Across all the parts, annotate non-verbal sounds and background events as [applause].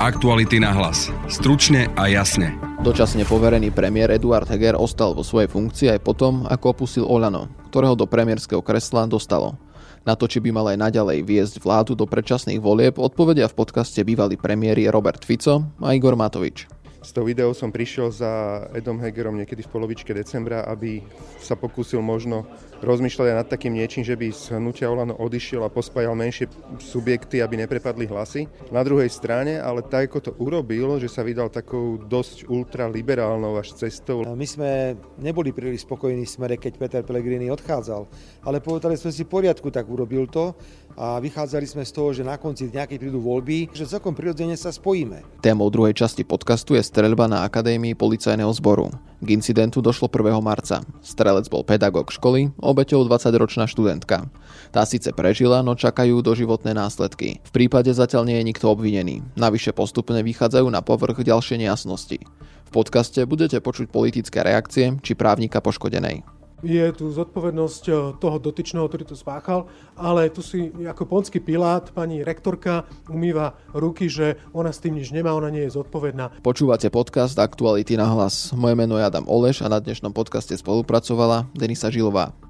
Aktuality na hlas. Stručne a jasne. Dočasne poverený premiér Eduard Heger ostal vo svojej funkcii aj potom, ako opustil Olano, ktorého do premiérskeho kresla dostalo. Na to, či by mal aj naďalej viesť vládu do predčasných volieb, odpovedia v podcaste bývalí premiéry Robert Fico a Igor Matovič. S tou videou som prišiel za Edom Hegerom niekedy v polovičke decembra, aby sa pokúsil možno rozmýšľať aj nad takým niečím, že by z hnutia Olano odišiel a pospájal menšie subjekty, aby neprepadli hlasy. Na druhej strane, ale tak ako to urobil, že sa vydal takou dosť ultraliberálnou až cestou. My sme neboli príliš spokojní v smere, keď Peter Pellegrini odchádzal, ale povedali sme si v poriadku, tak urobil to a vychádzali sme z toho, že na konci nejakej prídu voľby, že celkom prirodzene sa spojíme. Témou druhej časti podcastu je streľba na Akadémii policajného zboru. K incidentu došlo 1. marca. Strelec bol pedagóg školy, obeťou 20-ročná študentka. Tá síce prežila, no čakajú doživotné následky. V prípade zatiaľ nie je nikto obvinený. Navyše postupne vychádzajú na povrch ďalšie nejasnosti. V podcaste budete počuť politické reakcie či právnika poškodenej je tu zodpovednosť eh, toho dotyčného, ktorý to spáchal, ale tu si ako ponský pilát pani rektorka umýva ruky, že ona s tým nič nemá, ona nie je zodpovedná. Počúvate podcast Aktuality na hlas. Moje meno je Adam Oleš a na dnešnom podcaste spolupracovala Denisa Žilová.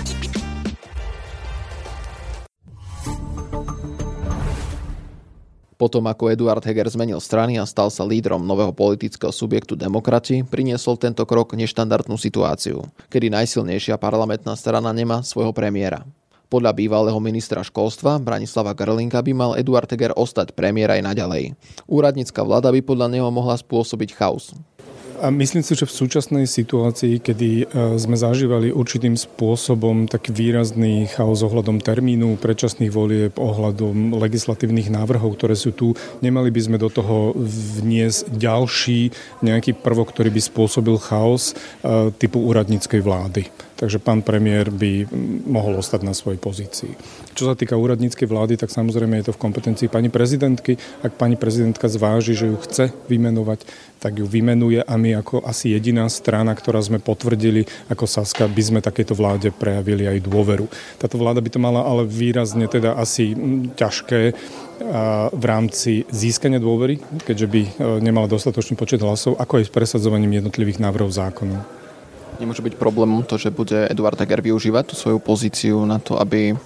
Potom ako Eduard Heger zmenil strany a stal sa lídrom nového politického subjektu demokrati, priniesol tento krok neštandardnú situáciu, kedy najsilnejšia parlamentná strana nemá svojho premiéra. Podľa bývalého ministra školstva Branislava Grlinka by mal Eduard Heger ostať premiér aj naďalej. Úradnícka vláda by podľa neho mohla spôsobiť chaos. A myslím si, že v súčasnej situácii, kedy e, sme zažívali určitým spôsobom tak výrazný chaos ohľadom termínu predčasných volieb, ohľadom legislatívnych návrhov, ktoré sú tu, nemali by sme do toho vniesť ďalší nejaký prvok, ktorý by spôsobil chaos e, typu úradníckej vlády. Takže pán premiér by mohol ostať na svojej pozícii. Čo sa týka úradníckej vlády, tak samozrejme je to v kompetencii pani prezidentky. Ak pani prezidentka zváži, že ju chce vymenovať, tak ju vymenuje a my ako asi jediná strana, ktorá sme potvrdili ako Saska, by sme takéto vláde prejavili aj dôveru. Táto vláda by to mala ale výrazne teda asi ťažké v rámci získania dôvery, keďže by e, nemala dostatočný počet hlasov, ako aj s presadzovaním jednotlivých návrhov zákonov. Nemôže byť problémom to, že bude Eduard Heger využívať tú svoju pozíciu na to, aby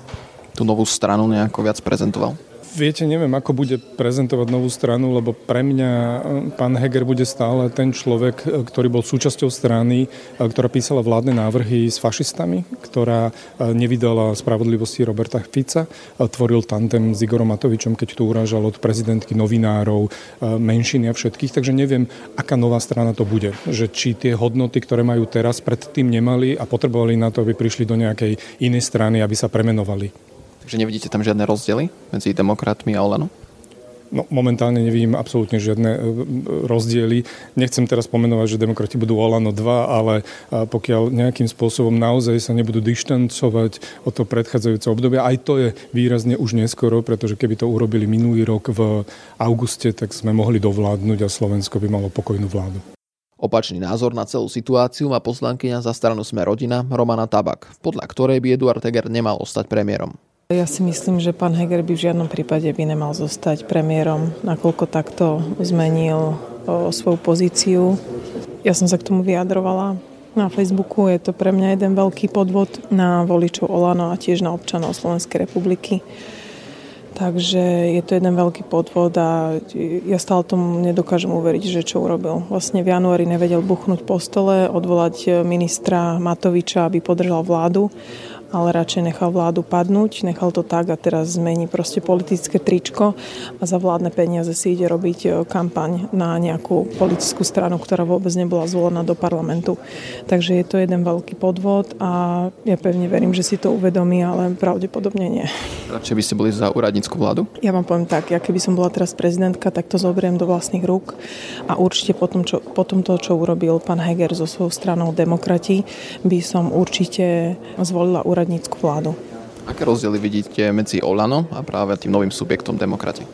tú novú stranu nejako viac prezentoval? Viete, neviem, ako bude prezentovať novú stranu, lebo pre mňa e, pán Heger bude stále ten človek, e, ktorý bol súčasťou strany, e, ktorá písala vládne návrhy s fašistami, ktorá nevydala spravodlivosti Roberta Fica, tvoril tandem s Igorom Matovičom, keď tu urážal od prezidentky novinárov, menšiny a všetkých, takže neviem, aká nová strana to bude. Že či tie hodnoty, ktoré majú teraz, predtým nemali a potrebovali na to, aby prišli do nejakej inej strany, aby sa premenovali. Takže nevidíte tam žiadne rozdiely medzi demokratmi a Olano? No, momentálne nevidím absolútne žiadne e, rozdiely. Nechcem teraz pomenovať, že demokrati budú Olano 2, ale pokiaľ nejakým spôsobom naozaj sa nebudú dištancovať od toho predchádzajúceho obdobia, aj to je výrazne už neskoro, pretože keby to urobili minulý rok v auguste, tak sme mohli dovládnuť a Slovensko by malo pokojnú vládu. Opačný názor na celú situáciu má poslankyňa za stranu Sme rodina Romana Tabak, podľa ktorej by Eduard Heger nemal ostať premiérom. Ja si myslím, že pán Heger by v žiadnom prípade by nemal zostať premiérom, nakoľko takto zmenil o, svoju pozíciu. Ja som sa k tomu vyjadrovala na Facebooku. Je to pre mňa jeden veľký podvod na voličov Olano a tiež na občanov Slovenskej republiky. Takže je to jeden veľký podvod a ja stále tomu nedokážem uveriť, že čo urobil. Vlastne v januári nevedel buchnúť po stole, odvolať ministra Matoviča, aby podržal vládu ale radšej nechal vládu padnúť, nechal to tak a teraz zmení proste politické tričko a za vládne peniaze si ide robiť e, kampaň na nejakú politickú stranu, ktorá vôbec nebola zvolená do parlamentu. Takže je to jeden veľký podvod a ja pevne verím, že si to uvedomí, ale pravdepodobne nie. Radšej by ste boli za úradnícku vládu? Ja vám poviem tak, ja keby som bola teraz prezidentka, tak to zoberiem do vlastných rúk a určite potom, čo, potom to, čo urobil pán Heger so svojou stranou demokrati, by som určite zvolila úradnícku vládu. Aké rozdiely vidíte medzi Olano a práve tým novým subjektom demokrati?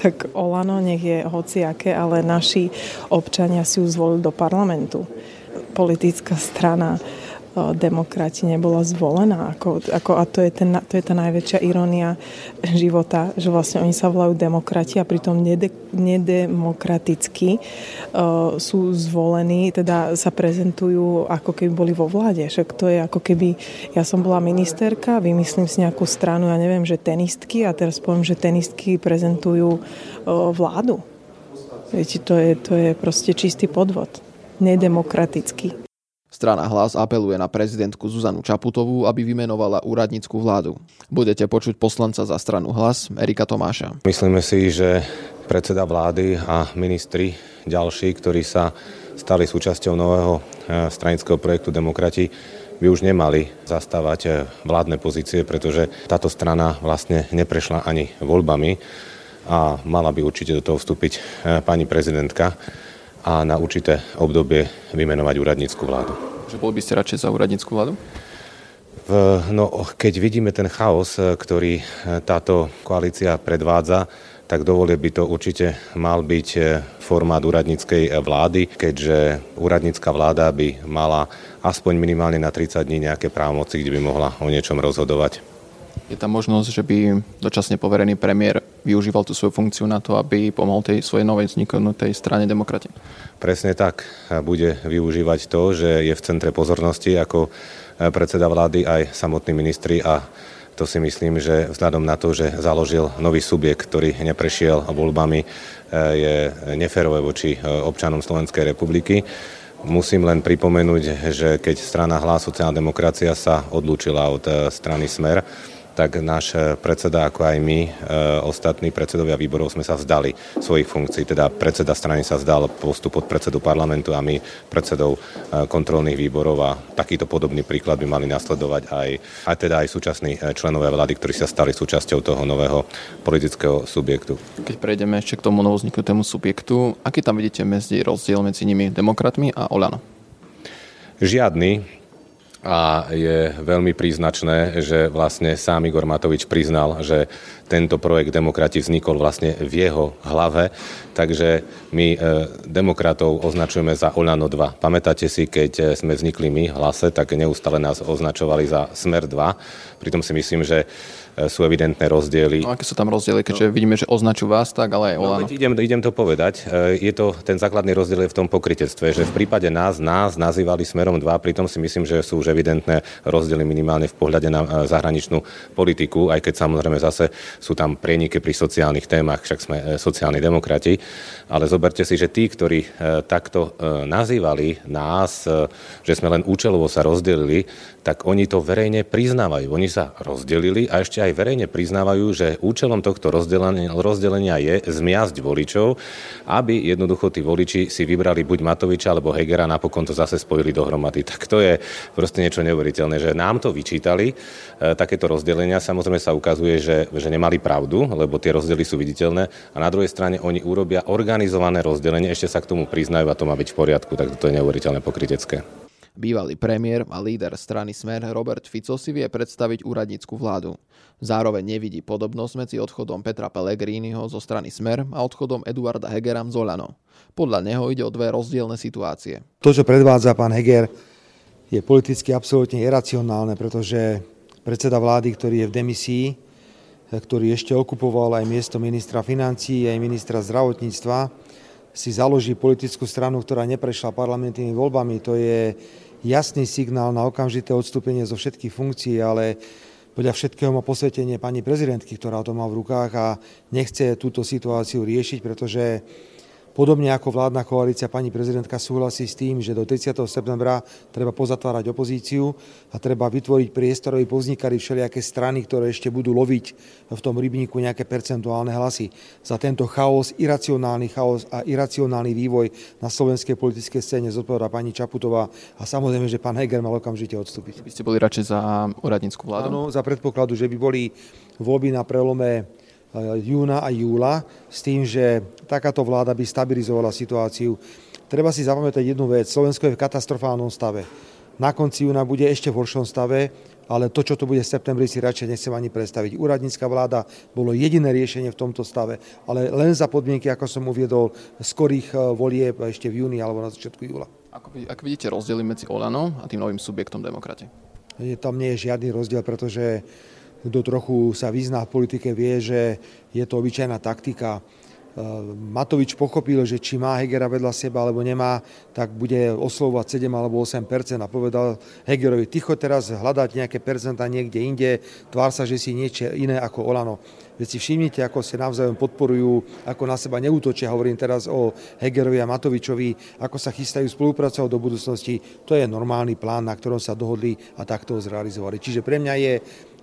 tak Olano nech je hociaké, ale naši občania si ju zvolili do parlamentu. Politická strana demokrati nebola zvolená. Ako, ako, a to je, ten, to je tá najväčšia irónia života, že vlastne oni sa volajú demokrati a pritom nede, nedemokraticky uh, sú zvolení, teda sa prezentujú ako keby boli vo vláde. Však to je ako keby, ja som bola ministerka, vymyslím si nejakú stranu, ja neviem, že tenistky a teraz poviem, že tenistky prezentujú uh, vládu. Viete, to je, to je proste čistý podvod. Nedemokratický. Strana Hlas apeluje na prezidentku Zuzanu Čaputovú, aby vymenovala úradnícku vládu. Budete počuť poslanca za stranu Hlas Erika Tomáša. Myslíme si, že predseda vlády a ministri ďalší, ktorí sa stali súčasťou nového e, stranického projektu Demokrati, by už nemali zastávať e, vládne pozície, pretože táto strana vlastne neprešla ani voľbami a mala by určite do toho vstúpiť e, pani prezidentka a na určité obdobie vymenovať úradnícku vládu. Že bol by ste radšej za úradnícku vládu? V, no, keď vidíme ten chaos, ktorý táto koalícia predvádza, tak dovolie by to určite mal byť formát úradníckej vlády, keďže úradnícka vláda by mala aspoň minimálne na 30 dní nejaké právomoci, kde by mohla o niečom rozhodovať. Je tam možnosť, že by dočasne poverený premiér využíval tú svoju funkciu na to, aby pomohol tej svojej novej vzniknutej strane demokrati. Presne tak. Bude využívať to, že je v centre pozornosti ako predseda vlády aj samotní ministri a to si myslím, že vzhľadom na to, že založil nový subjekt, ktorý neprešiel voľbami, je neférové voči občanom Slovenskej republiky. Musím len pripomenúť, že keď strana Hlas sociálna demokracia sa odlúčila od strany Smer, tak náš e, predseda, ako aj my, e, ostatní predsedovia výborov, sme sa vzdali svojich funkcií. Teda predseda strany sa vzdal postup od predsedu parlamentu a my predsedov e, kontrolných výborov a takýto podobný príklad by mali nasledovať aj, aj teda aj súčasní členovia vlády, ktorí sa stali súčasťou toho nového politického subjektu. Keď prejdeme ešte k tomu novozniknutému subjektu, aký tam vidíte medzi rozdiel medzi nimi demokratmi a Olano? Žiadny a je veľmi príznačné, že vlastne sám Igor Matovič priznal, že tento projekt Demokrati vznikol vlastne v jeho hlave, takže my e, demokratov označujeme za Olano 2. Pamätáte si, keď e, sme vznikli my hlase, tak neustále nás označovali za Smer 2. Pritom si myslím, že sú evidentné rozdiely. No, aké sú tam rozdiely, keďže no. vidíme, že označujú vás tak, ale aj no, Olano? No, idem, idem to povedať. E, je to, ten základný rozdiel je v tom pokritectve, že v prípade nás, nás nazývali smerom 2, pritom si myslím, že sú už evidentné rozdiely minimálne v pohľade na e, zahraničnú politiku, aj keď samozrejme zase sú tam prieniky pri sociálnych témach, však sme sociálni demokrati. Ale zoberte si, že tí, ktorí takto nazývali nás, že sme len účelovo sa rozdelili, tak oni to verejne priznávajú. Oni sa rozdelili a ešte aj verejne priznávajú, že účelom tohto rozdelenia, je zmiasť voličov, aby jednoducho tí voliči si vybrali buď Matoviča alebo Hegera napokon to zase spojili dohromady. [laughs] Tak to je proste niečo neuveriteľné, že nám to vyčítali, e, takéto rozdelenia. Samozrejme sa ukazuje, že, že nemali pravdu, lebo tie rozdiely sú viditeľné a na druhej strane oni urobia organizované rozdelenie, ešte sa k tomu priznajú a to má byť v poriadku, tak to je neuveriteľné pokrytecké. Bývalý premiér a líder strany Smer Robert Fico si vie predstaviť úradnícku vládu. Zároveň nevidí podobnosť medzi odchodom Petra Pellegriniho zo strany Smer a odchodom Eduarda Hegera z Olano. Podľa neho ide o dve rozdielne situácie. To, čo predvádza pán Heger, je politicky absolútne iracionálne, pretože predseda vlády, ktorý je v demisii, ktorý ešte okupoval aj miesto ministra financií, aj ministra zdravotníctva, si založí politickú stranu, ktorá neprešla parlamentnými voľbami. To je jasný signál na okamžité odstúpenie zo všetkých funkcií, ale podľa všetkého má posvetenie pani prezidentky, ktorá to má v rukách a nechce túto situáciu riešiť, pretože Podobne ako vládna koalícia pani prezidentka súhlasí s tým, že do 30. septembra treba pozatvárať opozíciu a treba vytvoriť priestor, aby povznikali všelijaké strany, ktoré ešte budú loviť v tom rybníku nejaké percentuálne hlasy. Za tento chaos, iracionálny chaos a iracionálny vývoj na slovenskej politickej scéne zodpovedá pani Čaputová a samozrejme, že pán Heger mal okamžite odstúpiť. Vy ste boli radšej za úradnícku vládu? Áno, za predpokladu, že by boli voľby na prelome júna a júla s tým, že takáto vláda by stabilizovala situáciu. Treba si zapamätať jednu vec. Slovensko je v katastrofálnom stave. Na konci júna bude ešte v horšom stave, ale to, čo to bude v septembri, si radšej nechcem ani predstaviť. Úradnícka vláda bolo jediné riešenie v tomto stave, ale len za podmienky, ako som uviedol, skorých eh, volieb ešte v júni alebo na začiatku júla. Ako, ako vidíte rozdiely medzi Olano a tým novým subjektom demokrate? Tam nie je žiadny rozdiel, pretože kto trochu sa vyzná v politike, vie, že je to obyčajná taktika. E, Matovič pochopil, že či má Hegera vedľa seba alebo nemá, tak bude oslovovať 7 alebo 8 a povedal Hegerovi, ticho teraz hľadať nejaké percenta niekde inde, tvár sa, že si niečo iné ako Olano. Veď si všimnite, ako sa navzájom podporujú, ako na seba neútočia, hovorím teraz o Hegerovi a Matovičovi, ako sa chystajú spolupracovať do budúcnosti. To je normálny plán, na ktorom sa dohodli a takto ho zrealizovali. Čiže pre mňa je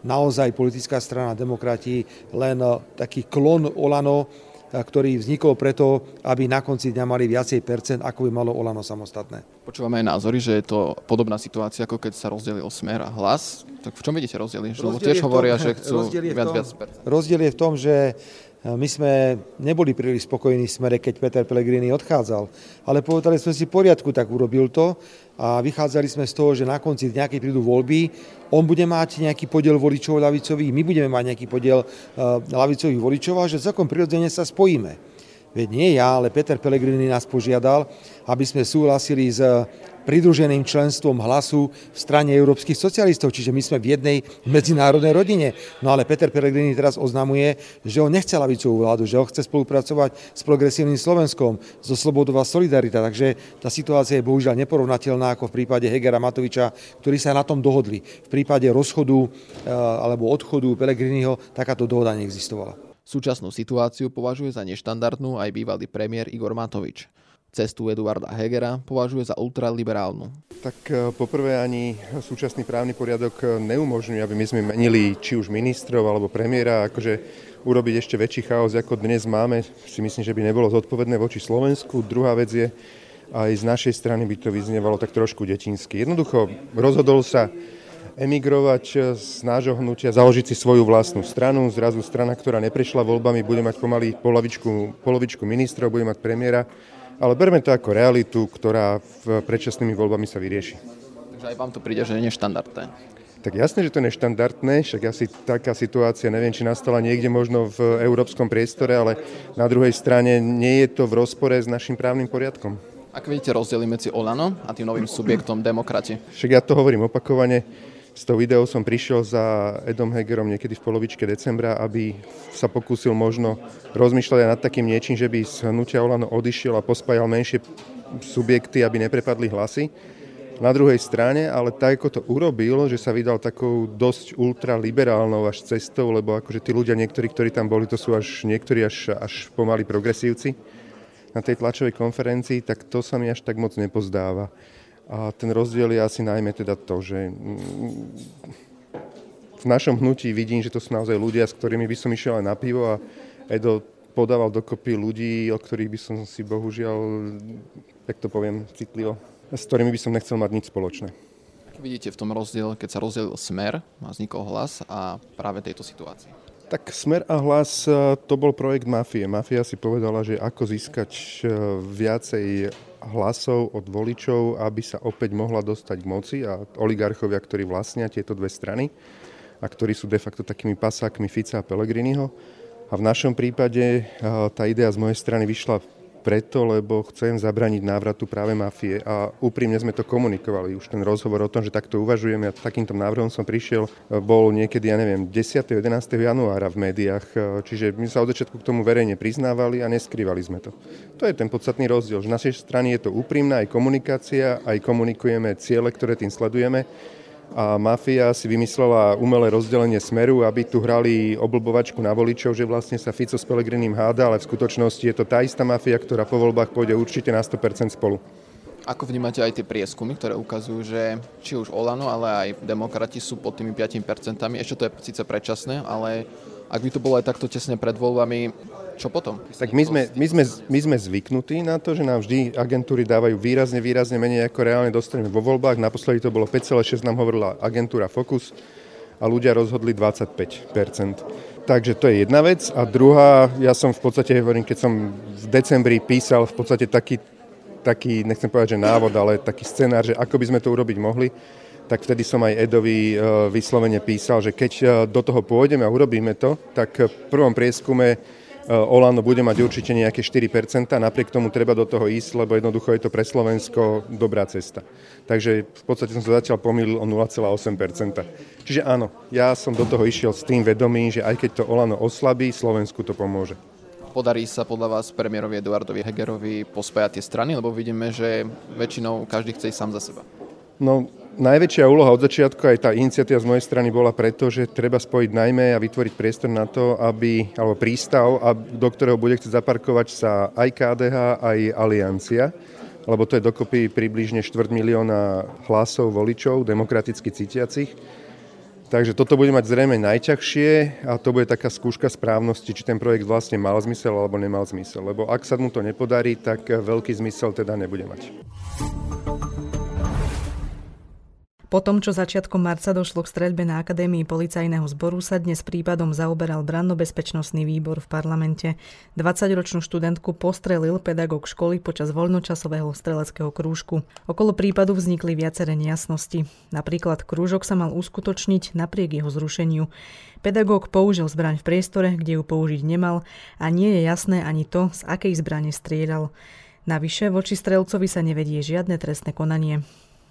naozaj politická strana demokrati len eh, taký klon Olano, eh, ktorý vznikol preto, aby na konci dňa mali viacej percent, ako by malo Olano samostatné. Počúvame aj názory, že je to podobná situácia, ako keď sa rozdelil smer a hlas. Tak v čom vidíte rozdiely? Rozdiel tiež tom, hovoria, že chcú [laughs] viac, tom, viac percent. Rozdiel je v tom, že my sme neboli príliš spokojní v smere, keď Peter Pellegrini odchádzal, ale povedali sme si poriadku, tak urobil to a vychádzali sme z toho, že na konci nejakej prídu voľby, on bude mať nejaký podiel voličov ľavicových, my budeme mať nejaký podiel uh, ľavicových voličov a že celkom prirodzene sa spojíme. Veď nie ja, ale Peter Pellegrini nás požiadal, aby sme súhlasili s pridruženým členstvom hlasu v strane európskych socialistov, čiže my sme v jednej medzinárodnej rodine. No ale Peter Pellegrini teraz oznamuje, že on nechce lavicovú vládu, že on chce spolupracovať s progresívnym Slovenskom, so Slobodová Solidarita, takže tá situácia je bohužiaľ neporovnateľná ako v prípade Hegera Matoviča, ktorí sa na tom dohodli. V prípade rozchodu eh, alebo odchodu Pellegriniho takáto dohoda neexistovala. Súčasnú situáciu považuje za neštandardnú aj bývalý premiér Igor Matovič. Cestu Eduarda Hegera považuje za ultraliberálnu. Tak e, poprvé ani súčasný právny poriadok neumožňuje, aby my sme menili či už ministrov alebo premiéra, akože urobiť ešte väčší chaos, ako dnes máme, si myslím, že by nebolo zodpovedné voči Slovensku. Druhá vec je, aj z našej strany by to vyznievalo tak trošku detinsky. Jednoducho rozhodol sa emigrovať z nášho hnutia, založiť si svoju vlastnú stranu. Zrazu strana, ktorá neprešla voľbami, bude mať pomaly polovičku, polovičku ministrov, bude mať premiéra ale berme to ako realitu, ktorá v predčasnými voľbami sa vyrieši. Takže aj vám to príde, že je neštandardné. Tak jasné, že to je neštandardné, však asi taká situácia, neviem, či nastala niekde možno v európskom priestore, ale na druhej strane nie je to v rozpore s našim právnym poriadkom. Ak vidíte rozdiely medzi Olano a tým novým subjektom demokrati? Však ja to hovorím opakovane, s tou ideou som prišiel za Edom Hegerom niekedy v polovičke decembra, aby sa pokúsil možno rozmýšľať aj nad takým niečím, že by z hnutia Olano odišiel a pospájal menšie subjekty, aby neprepadli hlasy. Na druhej strane, ale tak ako to urobil, že sa vydal takou dosť ultraliberálnou až cestou, lebo akože tí ľudia, niektorí, ktorí tam boli, to sú až niektorí až, až pomaly progresívci na tej tlačovej konferencii, tak to sa mi až tak moc nepozdáva. A ten rozdiel je asi najmä teda to, že mm, v našom hnutí vidím, že to sú naozaj ľudia, s ktorými by som išiel aj na pivo a Edo podával dokopy ľudí, o ktorých by som si bohužiaľ, jak to poviem citlivo, s ktorými by som nechcel mať nič spoločné. Vidíte v tom rozdiel, keď sa rozdelil smer a vznikol hlas a práve tejto situácii? Tak Smer a hlas to bol projekt mafie. Mafia si povedala, že ako získať e, viacej hlasov od voličov, aby sa opäť mohla dostať k moci a oligarchovia, ktorí vlastnia tieto dve strany a ktorí sú de facto takými pasákmi Fica a Pellegriniho. A v našom prípade tá idea z mojej strany vyšla preto, lebo chcem zabraniť návratu práve mafie a úprimne sme to komunikovali. Už ten rozhovor o tom, že takto uvažujeme a takýmto návrhom som prišiel, bol niekedy, ja neviem, 10. 11. januára v médiách. Čiže my sa od začiatku k tomu verejne priznávali a neskrývali sme to. To je ten podstatný rozdiel, že na našej strane je to úprimná aj komunikácia, aj komunikujeme ciele, ktoré tým sledujeme a mafia si vymyslela umelé rozdelenie smeru, aby tu hrali oblbovačku na voličov, že vlastne sa Fico s Pelegrinim háda, ale v skutočnosti je to tá istá mafia, ktorá po voľbách pôjde určite na 100% spolu. Ako vnímate aj tie prieskumy, ktoré ukazujú, že či už Olano, ale aj demokrati sú pod tými 5%. Ešte to je síce predčasné, ale ak by to bolo aj takto tesne pred voľbami, čo potom? Tak my sme, my, sme, my sme zvyknutí na to, že nám vždy agentúry dávajú výrazne, výrazne menej ako reálne dostaneme vo voľbách. Naposledy to bolo 5,6, nám hovorila agentúra Focus a ľudia rozhodli 25% Takže to je jedna vec. A druhá, ja som v podstate, hovorím, keď som v decembri písal v podstate taký taký, nechcem povedať, že návod, ale taký scenár, že ako by sme to urobiť mohli, tak vtedy som aj Edovi e, vyslovene písal, že keď e, do toho pôjdeme a urobíme to, tak v prvom prieskume e, Olano bude mať určite nejaké 4%, napriek tomu treba do toho ísť, lebo jednoducho je to pre Slovensko dobrá cesta. Takže v podstate som sa zatiaľ pomýlil o 0,8%. Čiže áno, ja som do toho išiel s tým vedomím, že aj keď to Olano oslabí, Slovensku to pomôže. Podarí sa podľa vás premiérovi Eduardovi Hegerovi pospájať tie strany, lebo vidíme, že väčšinou každý chce ísť sám za seba. No, najväčšia úloha od začiatku, aj tá iniciatíva z mojej strany bola preto, že treba spojiť najmä a vytvoriť priestor na to, aby, alebo prístav, do ktorého bude chcieť zaparkovať sa aj KDH, aj Aliancia lebo to je dokopy približne 4 milióna hlasov voličov, demokraticky cítiacich Takže toto bude mať zrejme najťažšie a to bude taká skúška správnosti, či ten projekt vlastne mal zmysel alebo nemal zmysel. Lebo ak sa mu to nepodarí, tak veľký zmysel teda nebude mať. Po tom, čo začiatkom marca došlo k streľbe na Akadémii policajného zboru, sa dnes prípadom zaoberal brannobezpečnostný výbor v parlamente. 20-ročnú študentku postrelil pedagóg školy počas voľnočasového streleckého krúžku. Okolo prípadu vznikli viaceré nejasnosti. Napríklad krúžok sa mal uskutočniť napriek jeho zrušeniu. Pedagóg použil zbraň v priestore, kde ju použiť nemal a nie je jasné ani to, z akej zbrane strieľal. Navyše voči strelcovi sa nevedie žiadne trestné konanie.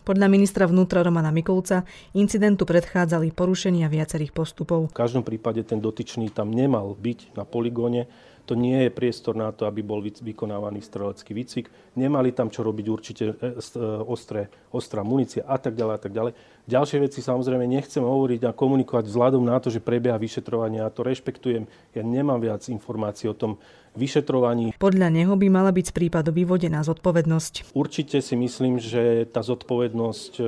Podľa ministra vnútra Romana Mikulca incidentu predchádzali porušenia viacerých postupov. V každom prípade ten dotyčný tam nemal byť na poligóne. To nie je priestor na to, aby bol vykonávaný strelecký výcvik. Nemali tam čo robiť určite e, e, ostré, ostrá munícia a tak ďalej a tak ďalej. Ďalšie veci samozrejme nechcem hovoriť a komunikovať vzhľadom na to, že prebieha vyšetrovanie a to rešpektujem. Ja nemám viac informácií o tom, vyšetrovaní. Podľa neho by mala byť z prípadu vyvodená zodpovednosť. Určite si myslím, že tá zodpovednosť e,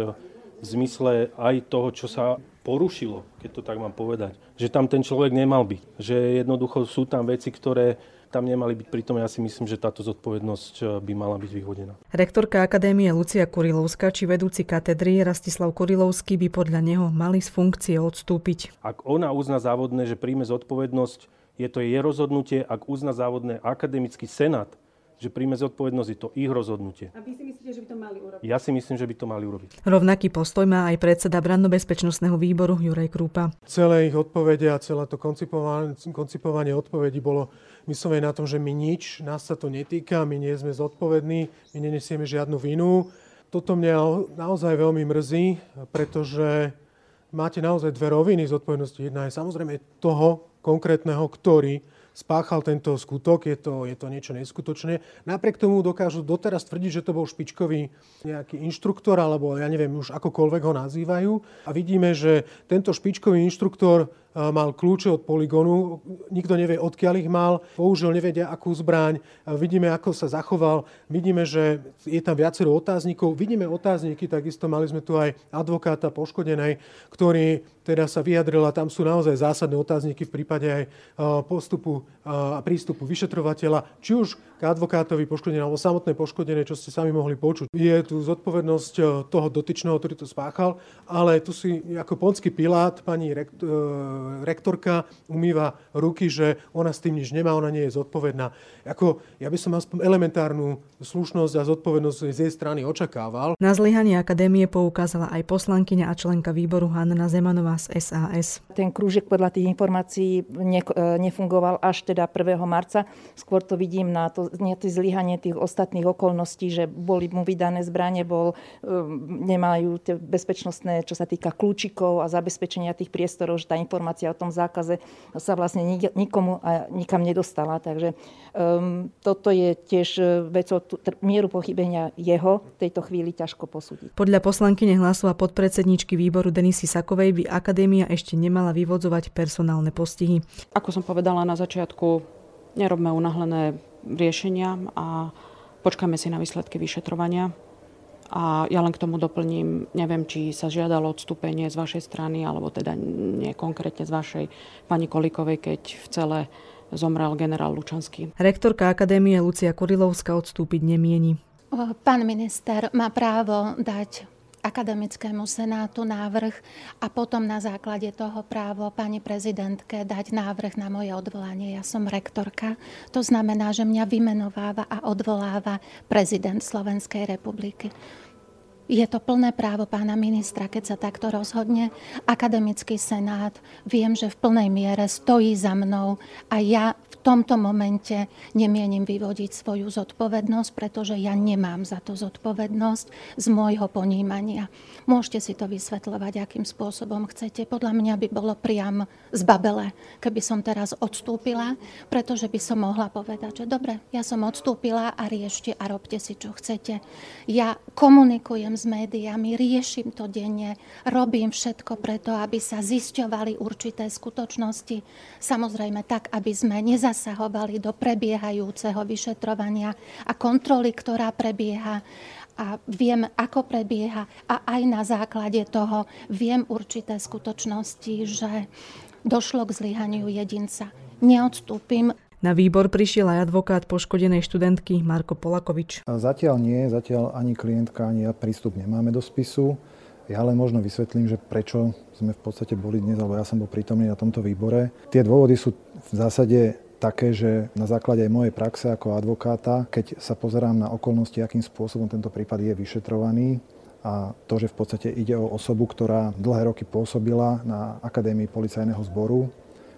v zmysle aj toho, čo sa porušilo, keď to tak mám povedať, že tam ten človek nemal byť. Že jednoducho sú tam veci, ktoré tam nemali byť pritom. Ja si myslím, že táto zodpovednosť e, by mala byť vyhodená. Rektorka Akadémie Lucia Kurilovská či vedúci katedry Rastislav Kurilovský by podľa neho mali z funkcie odstúpiť. Ak ona uzná závodné, že príjme zodpovednosť, je to jej rozhodnutie, ak uzna závodné akademický senát, že príjme zodpovednosť, je to ich rozhodnutie. A vy si myslíte, že by to mali urobiť? Ja si myslím, že by to mali urobiť. Rovnaký postoj má aj predseda brandobezpečnostného výboru Juraj Krúpa. Celé ich odpovede a celé to koncipovanie, koncipovanie odpovedí bolo myslené na tom, že my nič, nás sa to netýka, my nie sme zodpovední, my nenesieme žiadnu vinu. Toto mňa naozaj veľmi mrzí, pretože máte naozaj dve roviny zodpovednosti. Jedna je samozrejme toho, konkrétneho, ktorý spáchal tento skutok, je to, je to niečo neskutočné. Napriek tomu dokážu doteraz tvrdiť, že to bol špičkový nejaký inštruktor, alebo ja neviem už akokoľvek ho nazývajú. A vidíme, že tento špičkový inštruktor mal kľúče od poligónu, nikto nevie, odkiaľ ich mal, použil nevedia akú zbraň, vidíme, ako sa zachoval, vidíme, že je tam viacero otáznikov, vidíme otázniky, takisto mali sme tu aj advokáta poškodenej, ktorý teda sa vyjadril a tam sú naozaj zásadné otázniky v prípade aj postupu a prístupu vyšetrovateľa, či už k advokátovi poškodené alebo samotné poškodené, čo ste sami mohli počuť. Je tu zodpovednosť toho dotyčného, ktorý to spáchal, ale tu si ako ponský pilát pani rekt, rektorka umýva ruky, že ona s tým nič nemá, ona nie je zodpovedná. Ako, ja by som aspoň elementárnu slušnosť a zodpovednosť z jej strany očakával. Na zlyhanie akadémie poukázala aj poslankyňa a členka výboru Hanna Zemanová z SAS. Ten krúžek podľa tých informácií ne, nefungoval až teda 1. marca. Skôr to vidím na to, nie to zlyhanie tých ostatných okolností, že boli mu vydané zbranie, bol, nemajú tie bezpečnostné, čo sa týka kľúčikov a zabezpečenia tých priestorov, že tá informácia informácia o tom zákaze sa vlastne nikomu a nikam nedostala. Takže um, toto je tiež e, vecou, mieru pochybenia jeho v tejto chvíli ťažko posúdiť. Podľa poslankyne hlasu a podpredsedničky výboru Denisy Sakovej by akadémia ešte nemala vyvodzovať personálne postihy. Ako som povedala na začiatku, nerobme unáhlené riešenia a počkajme si na výsledky vyšetrovania. A ja len k tomu doplním, neviem, či sa žiadalo odstúpenie z vašej strany, alebo teda nie konkrétne z vašej pani Kolikovej, keď v celé zomrel generál Lučanský. Rektorka akadémie Lucia Kurilovská odstúpiť nemieni. Pán minister má právo dať akademickému senátu návrh a potom na základe toho právo pani prezidentke dať návrh na moje odvolanie. Ja som rektorka, to znamená, že mňa vymenováva a odvoláva prezident Slovenskej republiky. Je to plné právo pána ministra, keď sa takto rozhodne. Akademický senát, viem, že v plnej miere stojí za mnou a ja tomto momente nemienim vyvodiť svoju zodpovednosť, pretože ja nemám za to zodpovednosť z môjho ponímania. Môžete si to vysvetľovať, akým spôsobom chcete. Podľa mňa by bolo priam z babele, keby som teraz odstúpila, pretože by som mohla povedať, že dobre, ja som odstúpila a riešte a robte si, čo chcete. Ja komunikujem s médiami, riešim to denne, robím všetko preto, aby sa zisťovali určité skutočnosti. Samozrejme tak, aby sme nezasahovali do prebiehajúceho vyšetrovania a kontroly, ktorá prebieha a viem, ako prebieha a aj na základe toho viem určité skutočnosti, že došlo k zlyhaniu jedinca. Neodstúpim. Na výbor prišiel aj advokát poškodenej študentky Marko Polakovič. Zatiaľ nie, zatiaľ ani klientka, ani ja prístup nemáme do spisu. Ja len možno vysvetlím, že prečo sme v podstate boli dnes, alebo ja som bol prítomný na tomto výbore. Tie dôvody sú v zásade také, že na základe aj mojej praxe ako advokáta, keď sa pozerám na okolnosti, akým spôsobom tento prípad je vyšetrovaný, a to, že v podstate ide o osobu, ktorá dlhé roky pôsobila na Akadémii policajného zboru,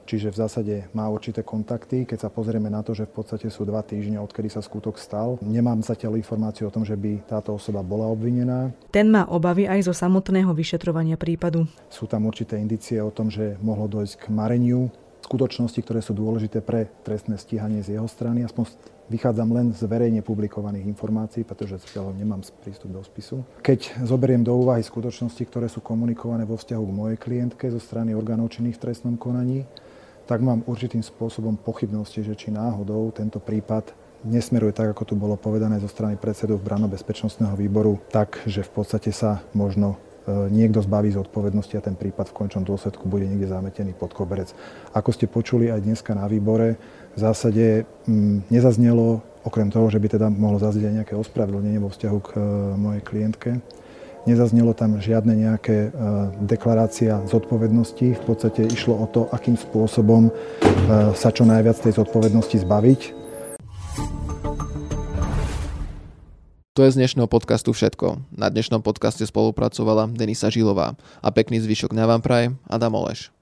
čiže v zásade má určité kontakty. Keď sa pozrieme na to, že v podstate sú dva týždne, odkedy sa skutok stal, nemám zatiaľ informáciu o tom, že by táto osoba bola obvinená. Ten má obavy aj zo samotného vyšetrovania prípadu. Sú tam určité indície o tom, že mohlo dojsť k mareniu skutočnosti, ktoré sú dôležité pre trestné stíhanie z jeho strany. Aspoň vychádzam len z verejne publikovaných informácií, pretože zatiaľ nemám prístup do spisu. Keď zoberiem do úvahy skutočnosti, ktoré sú komunikované vo vzťahu k mojej klientke zo strany orgánov činných v trestnom konaní, tak mám určitým spôsobom pochybnosti, že či náhodou tento prípad nesmeruje tak, ako tu bolo povedané zo strany predsedu Brano-bezpečnostného výboru, tak, že v podstate sa možno niekto zbaví z odpovednosti a ten prípad v končnom dôsledku bude niekde zametený pod koberec. Ako ste počuli aj dneska na výbore, v zásade mm, nezaznelo, okrem toho, že by teda mohlo zaznieť aj nejaké ospravedlnenie vo vzťahu k e, mojej klientke, Nezaznelo tam žiadne nejaké e, deklarácia zodpovednosti. V podstate išlo o to, akým spôsobom e, sa čo najviac tej zodpovednosti zbaviť. To je z dnešného podcastu všetko. Na dnešnom podcaste spolupracovala Denisa Žilová. A pekný zvyšok dňa vám praje Adam Oleš.